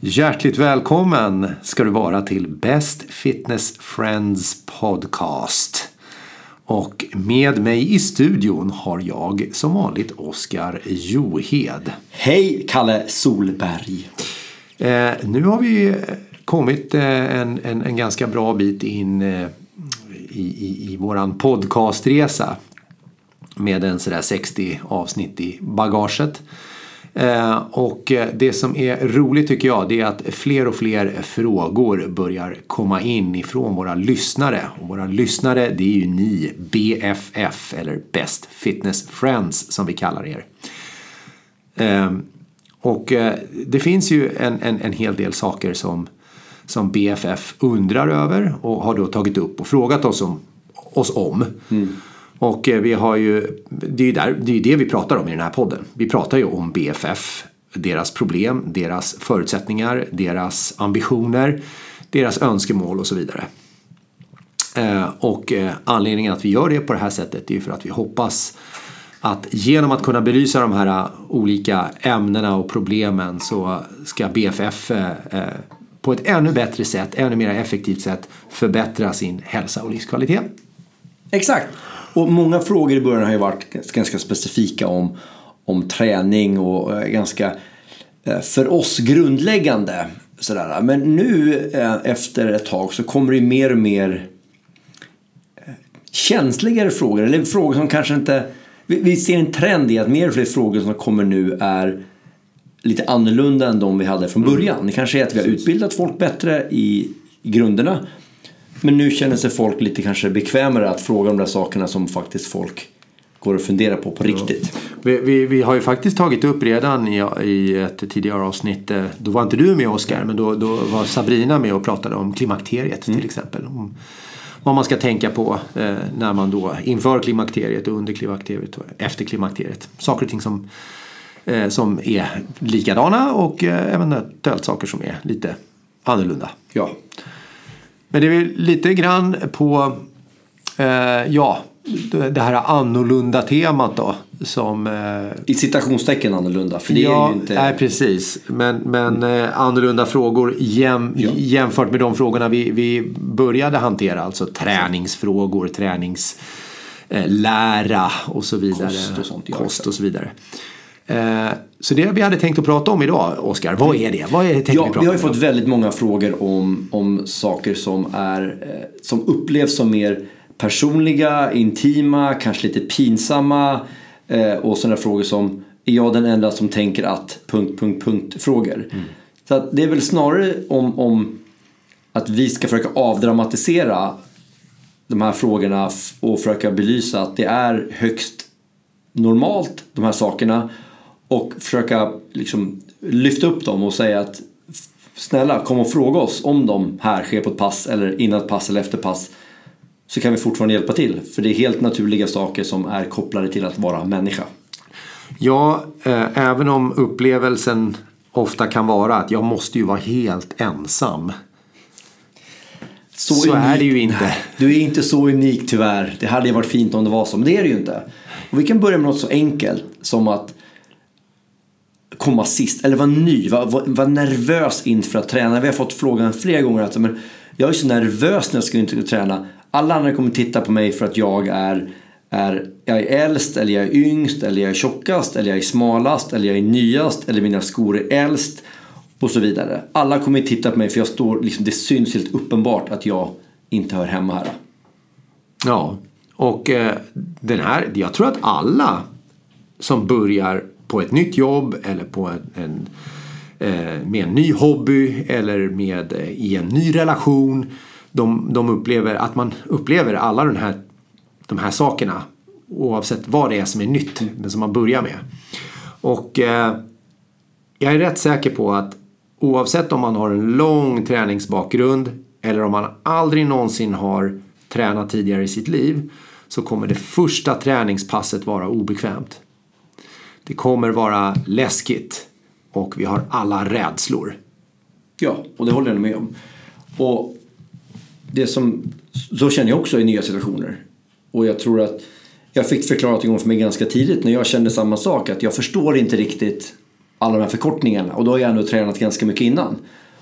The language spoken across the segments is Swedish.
Hjärtligt välkommen ska du vara till Best Fitness Friends Podcast. Och med mig i studion har jag som vanligt Oskar Johed. Hej Kalle Solberg. Eh, nu har vi kommit eh, en, en, en, ganska bra bit in eh, i, i, i våran podcastresa. Med en sådär 60 avsnitt i bagaget. Eh, och det som är roligt tycker jag det är att fler och fler frågor börjar komma in ifrån våra lyssnare. Och våra lyssnare det är ju ni BFF eller Best Fitness Friends som vi kallar er. Ehm, och eh, det finns ju en, en, en hel del saker som, som BFF undrar över och har då tagit upp och frågat oss om. Oss om. Mm. Och eh, vi har ju, det är ju där, det, är det vi pratar om i den här podden. Vi pratar ju om BFF, deras problem, deras förutsättningar, deras ambitioner, deras önskemål och så vidare. Eh, och eh, anledningen att vi gör det på det här sättet är för att vi hoppas att genom att kunna belysa de här olika ämnena och problemen så ska BFF på ett ännu bättre sätt, ännu mer effektivt sätt förbättra sin hälsa och livskvalitet. Exakt. Och många frågor i början har ju varit ganska specifika om, om träning och eh, ganska eh, för oss grundläggande. Sådär. Men nu eh, efter ett tag så kommer det ju mer och mer känsligare frågor. Eller frågor som kanske inte... Vi ser en trend i att mer och fler frågor som kommer nu är lite annorlunda än de vi hade från mm. början. Det kanske är att vi har utbildat folk bättre i grunderna. Men nu känner sig folk lite kanske bekvämare att fråga de där sakerna som faktiskt folk går och funderar på på riktigt. Ja. Vi, vi, vi, har ju faktiskt tagit upp redan i, i ett tidigare avsnitt, eh, då var inte du med Oskar, men då, då var Sabrina med och pratade om klimakteriet mm. till exempel. Om vad man ska tänka på eh, när man då inför klimakteriet och under klimakteriet och efter klimakteriet. Saker och ting som, eh, som är likadana och eh, eventuellt saker som är lite annorlunda. Ja. Men det är väl lite grann på eh, ja, det här annorlunda temat då. Som, eh, I citationstecken annorlunda. För det ja, är ju inte... nej, precis. Men, men eh, annorlunda frågor jäm, ja. jämfört med de frågorna vi, vi började hantera. Alltså träningsfrågor, träningslära eh, och så vidare. Kost och sånt. Kost och så vidare. Eh, så det vi hade tänkt att prata om idag, Oskar, vad är det? Vad är det ja, vi, vi har ju fått väldigt många frågor om, om saker som, är, eh, som upplevs som mer personliga, intima, kanske lite pinsamma eh, och sådana frågor som är jag den enda som tänker att... punkt, punkt, punkt frågor. Mm. Så att det är väl snarare om, om att vi ska försöka avdramatisera de här frågorna och försöka belysa att det är högst normalt de här sakerna och försöka liksom lyfta upp dem och säga att snälla kom och fråga oss om de här sker på ett pass eller innan ett pass eller efter pass så kan vi fortfarande hjälpa till för det är helt naturliga saker som är kopplade till att vara människa. Ja, eh, även om upplevelsen ofta kan vara att jag måste ju vara helt ensam. Så, så är det ju inte. Du är inte så unik tyvärr. Det hade ju varit fint om det var så, men det är det ju inte. Och vi kan börja med något så enkelt som att komma sist eller vara ny, vara var, var nervös inför att träna. Vi har fått frågan flera gånger att men, jag är så nervös när jag ska inte träna. Alla andra kommer titta på mig för att jag är, är, jag är äldst eller jag är yngst eller jag är tjockast eller jag är smalast eller jag är nyast eller mina skor är äldst och så vidare. Alla kommer titta på mig för jag står, liksom, det syns helt uppenbart att jag inte hör hemma här. Ja, och eh, den här, jag tror att alla som börjar på ett nytt jobb eller på en, en eh, med en ny hobby eller med, eh, i en ny relation. De, de upplever att man upplever alla den här, de här sakerna oavsett vad det är som är nytt, men som man börjar med. Och eh, jag är rätt säker på att oavsett om man har en lång träningsbakgrund eller om man aldrig någonsin har tränat tidigare i sitt liv så kommer det första träningspasset vara obekvämt. Det kommer vara läskigt och vi har alla rädslor. Ja, och det håller jag med om. Och det som, så känner jag också i nya situationer. Och jag tror att jag fick förklarat en gång för mig ganska tidigt när jag kände samma sak att jag förstår inte riktigt alla de här förkortningarna. Och då har jag ändå tränat ganska mycket innan.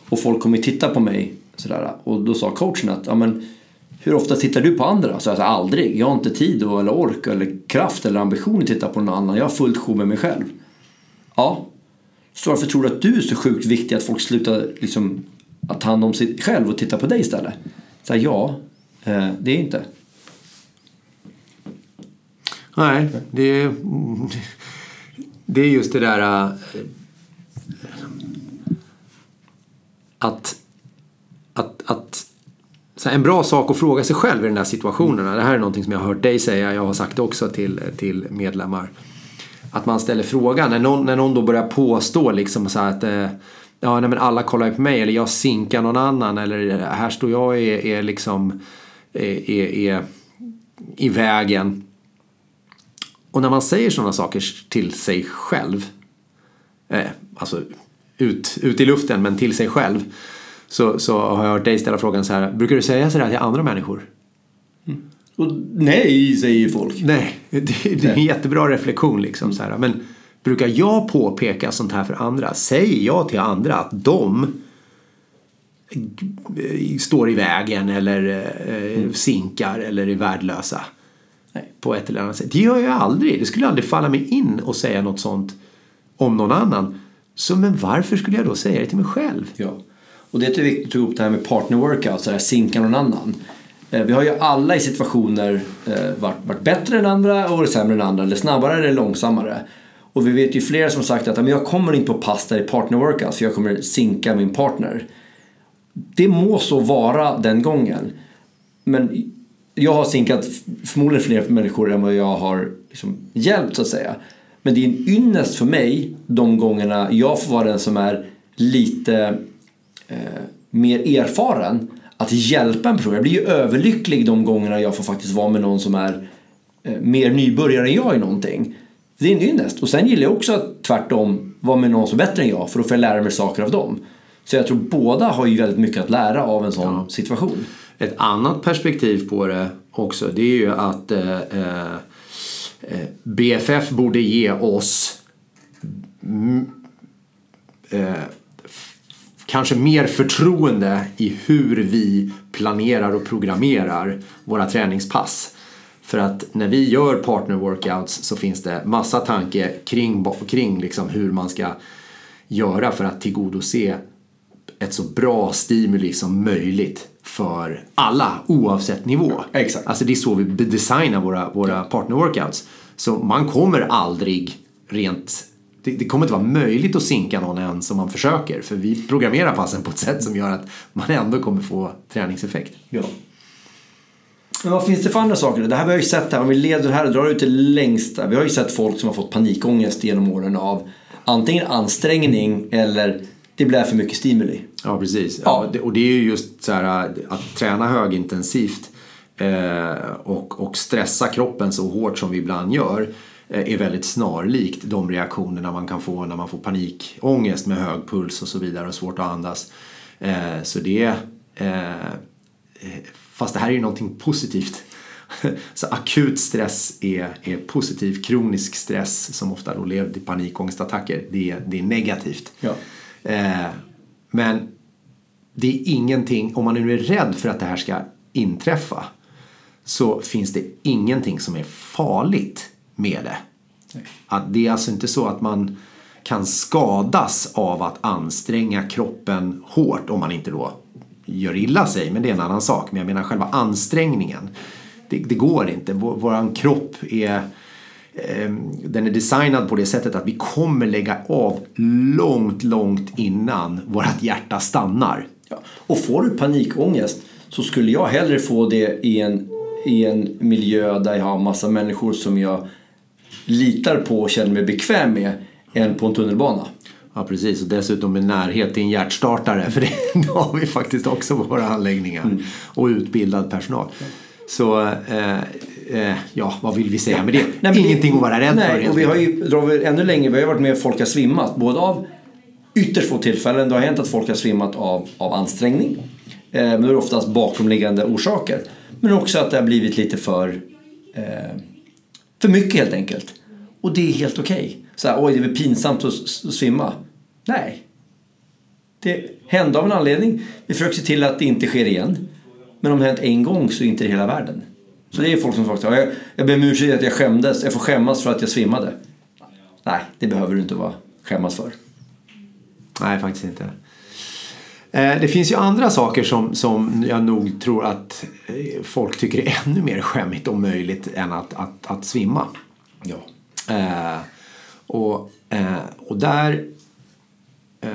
Och folk kommer titta på mig sådär. Och då sa coachen att ja, men, hur ofta tittar du på andra? Så alltså, aldrig. Jag har inte tid eller ork eller kraft eller ambition att titta på någon annan. Jag har fullt sjå med mig själv. Ja. Så varför tror du att du är så sjukt viktig att folk slutar liksom, att ta hand om sig själv och titta på dig istället? Så här, ja, eh, det är inte. Nej, det är, det är just det där eh, att så en bra sak att fråga sig själv i den här situationen. Det här är någonting som jag har hört dig säga, jag har sagt det också till, till medlemmar. Att man ställer frågan, när någon, när någon då börjar påstå liksom så att eh, ja, nej, men alla kollar på mig eller jag sinkar någon annan eller här står jag och är, är liksom är, är, är i vägen. Och när man säger sådana saker till sig själv, eh, alltså ut, ut i luften men till sig själv, så, så har jag hört dig ställa frågan så här, brukar du säga sådär till andra människor? Mm. Och nej, säger ju folk. Nej, det, det är en jättebra reflektion liksom. Så här. Men brukar jag påpeka sånt här för andra? Säger jag till andra att de står i vägen eller eh, mm. sinkar eller är värdelösa? Nej. På ett eller annat sätt. Det gör jag aldrig. Det skulle aldrig falla mig in att säga något sånt om någon annan. Så men varför skulle jag då säga det till mig själv? Ja. Och det är viktigt att ta upp det här med partner workouts, så här sinka någon annan. Eh, vi har ju alla i situationer eh, varit, varit bättre än andra och varit sämre än andra, eller snabbare eller långsammare. Och vi vet ju flera som sagt att jag kommer inte på pass där i partner workouts för jag kommer sinka min partner. Det må så vara den gången. Men jag har sinkat förmodligen fler människor än vad jag har liksom hjälpt så att säga. Men det är en ynnest för mig de gångerna jag får vara den som är lite eh, mer erfaren att hjälpa en person. Jag blir ju överlycklig de gångerna jag får faktiskt vara med någon som är eh, mer nybörjare än jag i någonting. Det är en ynnest. Och sen gillar jag också att tvärtom vara med någon som är bättre än jag för då får jag lära mig saker av dem. Så jag tror båda har ju väldigt mycket att lära av en sån ja. situation. Ett annat perspektiv på det också det är ju att eh, eh, BFF borde ge oss eh, kanske mer förtroende i hur vi planerar och programmerar våra träningspass. För att när vi gör partner workouts så finns det massa tanke kring, kring liksom hur man ska göra för att tillgodose ett så bra stimuli som möjligt för alla oavsett nivå. Exakt. Alltså det är så vi designar våra, våra partner workouts. Så man kommer aldrig rent det, det, kommer inte vara möjligt att sinka någon ens om man försöker. För vi programmerar passen på ett sätt som gör att man ändå kommer få träningseffekt. Ja. Men vad finns det för andra saker? Det här vi har ju sett här, om vi leder här och drar ut det längsta. Vi har ju sett folk som har fått panikångest genom åren av antingen ansträngning eller det blir för mycket stimuli. Ja, precis. Ja. och det är ju just så här att träna högintensivt eh, och, och stressa kroppen så hårt som vi ibland gör är väldigt snarlikt de reaktionerna man kan få när man får panikångest med hög puls och så vidare och svårt att andas. Eh, så det Fast det här är ju någonting positivt. Så akut stress är, är positiv. Kronisk stress som ofta då leder till panikångestattacker, det, det är negativt. Ja. Eh, men det är ingenting, om man nu är rädd för att det här ska inträffa så finns det ingenting som är farligt med det. Att det är alltså inte så att man kan skadas av att anstränga kroppen hårt om man inte då gör illa sig, men det är en annan sak. Men jag menar själva ansträngningen. Det, det går inte. Vår, våran kropp är Ehm, den är designad på det sättet att vi kommer lägga av långt, långt innan vårt hjärta stannar. Ja. Och får du panikångest så skulle jag hellre få det i en, i en miljö där jag har massa människor som jag litar på och känner mig bekväm med än på en tunnelbana. Ja precis och dessutom med närhet till en hjärtstartare för det har vi faktiskt också på våra anläggningar. Mm. Och utbildad personal. Så eh, eh, ja, vad vill vi säga med det? Nej, Ingenting det, att vara rädd nej, för. Och vi har ju, drar vi ännu längre, vi har varit med att folk har svimmat. Både av ytterst få tillfällen, det har hänt att folk har svimmat av, av ansträngning. Eh, men det är oftast bakomliggande orsaker. Men också att det har blivit lite för, eh, för mycket helt enkelt. Och det är helt okej. Okay. så här, oj det är pinsamt att att svimma. Nej. Det hände av en anledning. Vi försöker se till att det inte sker igen. Men om det hänt en gång så är det inte det hela världen. Så det är folk som faktiskt jag, jag ber om ursäkt att jag skämdes, jag får skämmas för att jag svimmade. Nej, det behöver du inte vara skämmas för. Nej, faktiskt inte. Eh, Det finns ju andra saker som, som jag nog tror att eh, folk tycker är ännu mer skämmigt om möjligt än att, att, att svimma. Ja. Eh, och, eh, och där eh,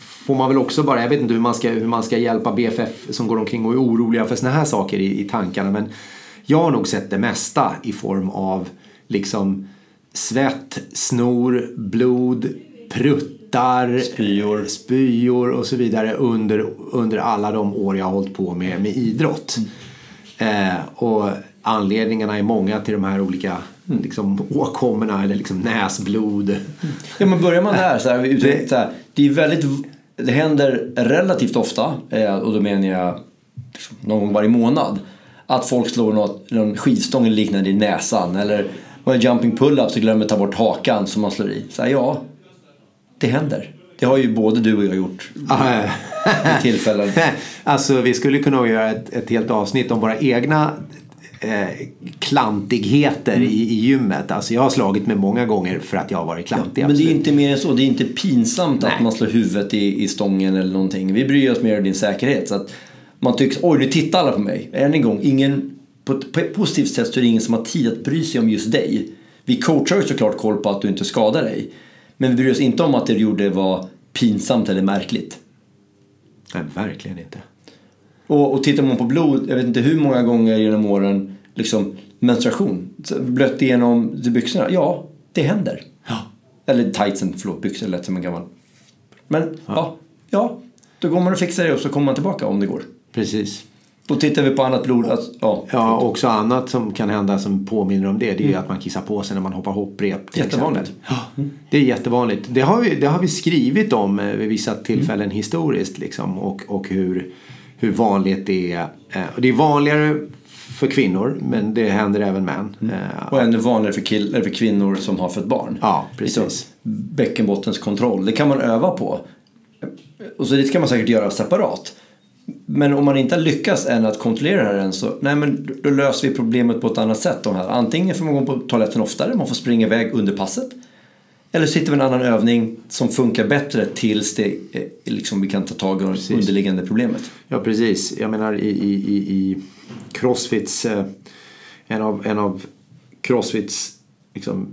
får man väl också bara, jag vet inte hur man ska, hur man ska hjälpa BFF som går omkring och är oroliga för såna här saker i, i tankarna men jag har nog sett det mesta i form av liksom svett, snor, blod, pruttar, Spyor. spyor och så vidare under, under alla de år jag har hållit på med, med idrott. Eh, och anledningarna är många till de här olika liksom, åkommorna eller liksom näsblod. Ja men börjar man där så här, det, så här, det är väldigt, det händer relativt ofta eh, och då menar jag liksom, någon gång varje månad att folk slår något, någon skivstång eller liknande i näsan eller på en jumping pull-up så glömmer ta bort hakan som man slår i. Så här, ja, det händer. Det har ju både du och jag gjort vid tillfällen. alltså vi skulle kunna göra ett, ett helt avsnitt om våra egna eh, klantigheter i, i gymmet. Alltså jag har slagit mig många gånger för att jag har varit klantig. Men det är inte mer än så. Det är inte pinsamt att Nej. man slår huvudet i, i stången eller någonting. Vi bryr oss mer om din säkerhet. Så att man tycks, oj nu tittar alla på mig. Än en gång, ingen, på ett, på ett positivt sätt så är det ingen som har tid att bry sig om just dig. Vi coachar ju såklart koll på att du inte skadar dig. Men vi bryr oss inte om att det du gjorde var pinsamt eller märkligt. Nej, verkligen inte. Och, och tittar man på blod, jag vet inte hur många gånger genom åren, liksom menstruation, blött igenom byxorna. Ja, det händer. Ja. Eller tightsen, förlåt, byxor lät som en gammal. Men ja. ja, då går man och fixar det och så kommer man tillbaka om det går. Precis. Då tittar vi på annat blod. Alltså, ja. Ja, också annat som kan hända som påminner om det. Det är ju att man kissar på sig när man hoppar hopprep. Jättevanligt. Ja, det är jättevanligt. Det har vi, det har vi skrivit om eh, vid vissa tillfällen historiskt. Liksom, och och hur, hur vanligt det är. Eh, Och det är vanligare för kvinnor men det händer även män. Eh, Och ännu vanligare för, kill, för kvinnor som har fött barn. Ja, precis. Liksom, bäckenbottens kontroll, det kan man öva på. Och så det kan man säkert göra separat. Men om man inte har lyckats än att kontrollera det här än så nej men då löser vi problemet på ett annat sätt. De här. Antingen får man gå på toaletten oftare, man får springa iväg under passet. Eller sitter vi en annan övning som funkar bättre tills det, eh, liksom, vi kan ta tag i det underliggande problemet. Ja precis. Jag menar i, i, i, i Crossfits eh, en, av, en av Crossfits liksom,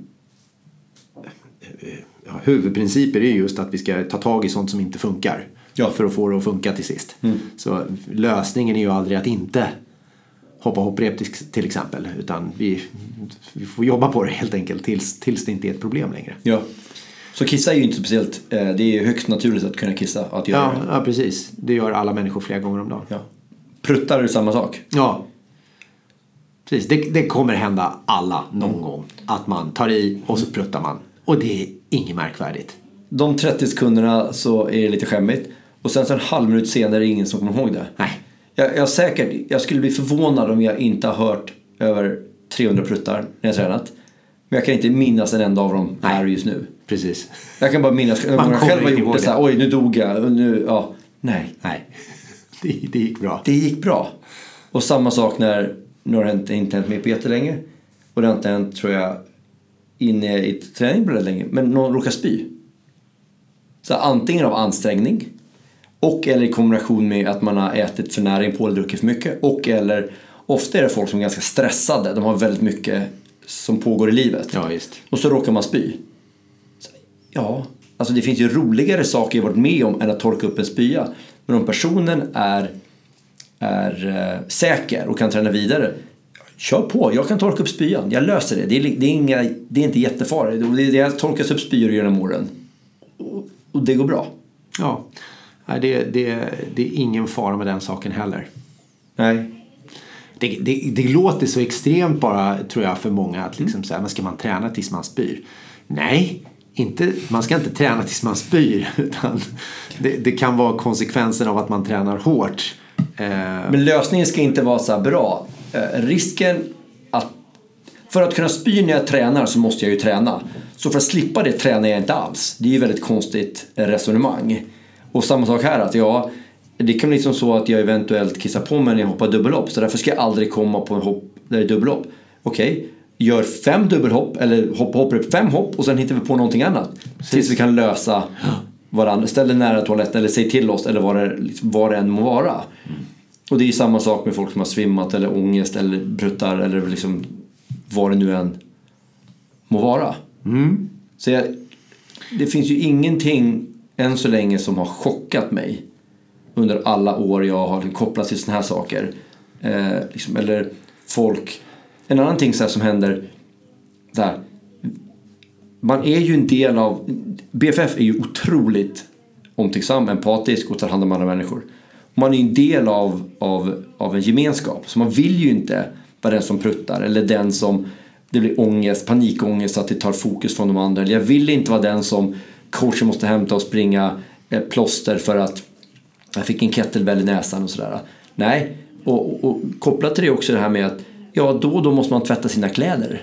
eh, ja, huvudprinciper är just att vi ska ta tag i sånt som inte funkar. Ja. För att få det att funka till sist. Så lösningen är ju aldrig att inte hoppa hopprep till, exempel. Utan vi, vi får jobba på det helt enkelt tills, tills det inte är ett problem längre. Ja. Så kissa är ju inte speciellt, eh, det är högst naturligt att kunna kissa, att göra Ja, det. ja precis. Det gör alla människor flera gånger om dagen. Ja. Pruttar är samma sak. Ja. Precis, det, det kommer hända alla någon gång. Att man tar i och så pruttar man. Och det är inget märkvärdigt. De 30 sekunderna så är det lite skämmigt. Och sen så en halv minut senare är det ingen som kommer ihåg det. Nej. Jag, jag, säkert, jag skulle bli förvånad om jag inte har hört över 300 pruttar när jag tränat. Men jag kan inte minnas en enda av dem här just nu. Precis. Jag kan bara minnas när jag själv har gjort det. Så här. Oj, nu dog jag. Och Nu, ja. Nej, Nej. Det, det gick bra. det gick bra. Och samma sak när, nu har det inte, inte hänt mig på jättelänge. Och det har inte hänt, tror jag, inne i träning på det länge. Men någon råkar spy. Så antingen av ansträngning och eller i kombination med att man har ätit för näring på eller druckit för mycket. Och eller ofta är det folk som är ganska stressade. De har väldigt mycket som pågår i livet. Ja, visst. Och så råkar man spy. Så, Ja, alltså det finns ju roligare saker jag varit med om än att torka upp en spya. Men om personen är, är eh, säker och kan träna vidare. Kör på, jag kan torka upp spyan. Jag löser det. Det är, det är, inga, det är inte jättefarligt. Det, det torkas upp spyor genom åren. Och, och det går bra. Ja. Nej, det, det, det är ingen fara med den saken heller. Nej. Det, det, det låter så extremt bara, tror jag, för många att liksom så här, men ska man träna tills man spyr? Nej, inte, man ska inte träna tills man spyr. Utan det, det kan vara konsekvensen av att man tränar hårt. Eh, Men lösningen ska inte vara så här bra. Eh, risken att... För att kunna spy när jag tränar så måste jag ju träna. Så för att slippa det tränar jag inte alls. Det är ju väldigt konstigt resonemang. Och samma sak här, att jag, det kan bli som så att jag eventuellt kissar på mig när jag hoppar dubbelhopp. Så därför ska jag aldrig komma på en hopp där det är dubbelhopp. Okej, okay, gör fem dubbelhopp eller hopp, hoppar upp fem hopp och sen hittar vi på någonting annat. Precis. Tills vi kan lösa varandra. Ställ dig nära toaletten eller säg till oss eller vad det, liksom, vad det än må vara. Mm. Och det är samma sak med folk som har svimmat eller ångest eller bruttar eller liksom vad det nu än må vara. Mm. Så jag, det finns ju ingenting än så länge som har chockat mig under alla år jag har kopplat till sådana här saker. Eh, liksom, eller folk. En annan ting så som händer där. Man är ju en del av, BFF är ju otroligt omtänksam, empatisk och tar hand om andra människor. Man är ju en del av, av, av en gemenskap så man vill ju inte vara den som pruttar eller den som det blir ångest, panikångest att det tar fokus från de andra. Eller jag vill inte vara den som coachen måste hämta och springa eh, plåster för att jag fick en kettlebell i näsan och sådär. Nej, och, och, och kopplat till det också det här med att ja, då och då måste man tvätta sina kläder.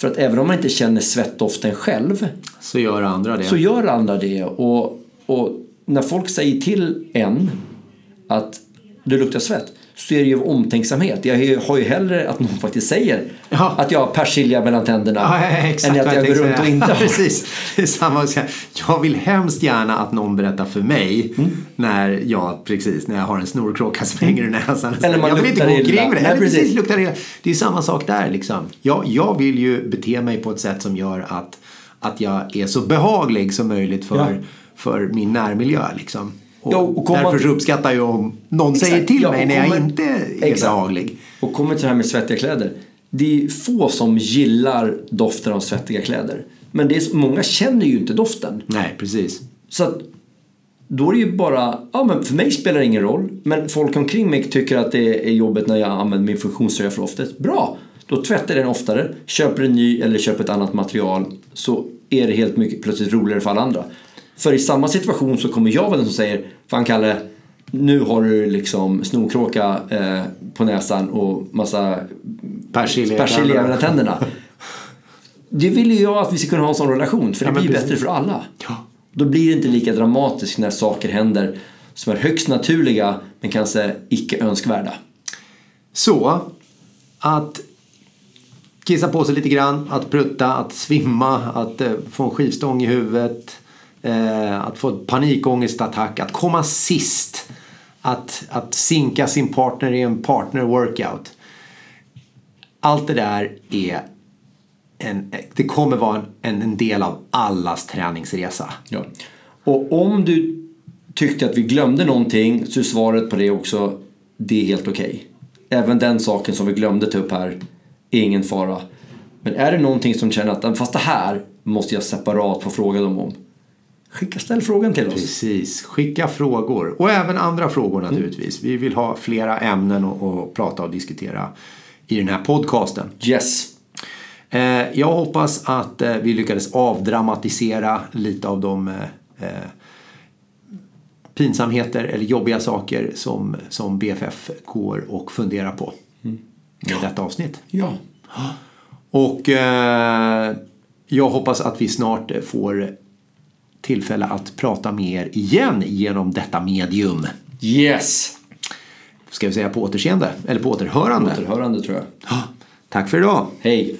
För att även om man inte känner svettdoften själv så gör andra det. Så gör andra det. Och, och när folk säger till en att det luktar svett så är det ju av omtänksamhet. Jag har ju hellre att någon faktiskt säger ja. att jag har persilja mellan tänderna ja, än att jag går runt och inte har. Precis. Det är samma. Jag vill hemskt gärna att någon berättar för mig mm. när, jag, precis, när jag har en snorkråka som hänger i näsan. Eller man jag vill inte gå omkring med det. Nej, precis. Precis, luktar illa. Det är samma sak där. Liksom. Jag, jag vill ju bete mig på ett sätt som gör att, att jag är så behaglig som möjligt för, ja. för min närmiljö. Liksom. Och ja, och därför så uppskattar jag om någon exakt, säger till ja, mig när jag inte är exakt. behaglig. Och kommer till det här med svettiga kläder. Det är få som gillar doften av svettiga kläder. Men det är, många känner ju inte doften. Nej, precis. Så att, då är det ju bara, ja men för mig spelar det ingen roll. Men folk omkring mig tycker att det är jobbigt när jag använder min funktionströja för ofta. Bra! Då tvättar jag den oftare, köper en ny eller köper ett annat material. Så är det helt mycket plötsligt roligare för alla andra. För i samma situation så kommer jag vara den som säger Fan Kalle, nu har du liksom snorkråka eh, på näsan och massa persilja mellan tänderna. Det vill ju jag att vi ska kunna ha en sån relation för det ja, blir bättre för alla. Ja. Då blir det inte lika dramatiskt när saker händer som är högst naturliga men kanske icke önskvärda. Så att kissa på sig lite grann, att prutta, att svimma, att eh, få en skivstång i huvudet att få panikångestattack, att komma sist, att, att sinka sin partner i en partner-workout. Allt det där är en, det kommer vara en, en del av allas träningsresa. Ja. Och om du tyckte att vi glömde någonting så är svaret på det också det är helt okej. Okay. Även den saken som vi glömde ta upp här är ingen fara. Men är det någonting som känner att fast det här måste jag separat få fråga dem om. Skicka, ställ frågan till oss. Precis, skicka frågor. Och även andra frågor naturligtvis. Mm. Vi vill ha flera ämnen att prata och diskutera i den här podcasten. Yes. Eh, jag hoppas att eh, vi lyckades avdramatisera lite av de eh, pinsamheter eller jobbiga saker som, som BFF går och funderar på mm. med detta avsnitt. Ja. Och jag hoppas att vi snart får tillfälle att prata med er igen genom detta medium. Yes! Ska vi säga på återseende? Eller på återhörande? Återhörande tror jag. Tack för idag. Hej!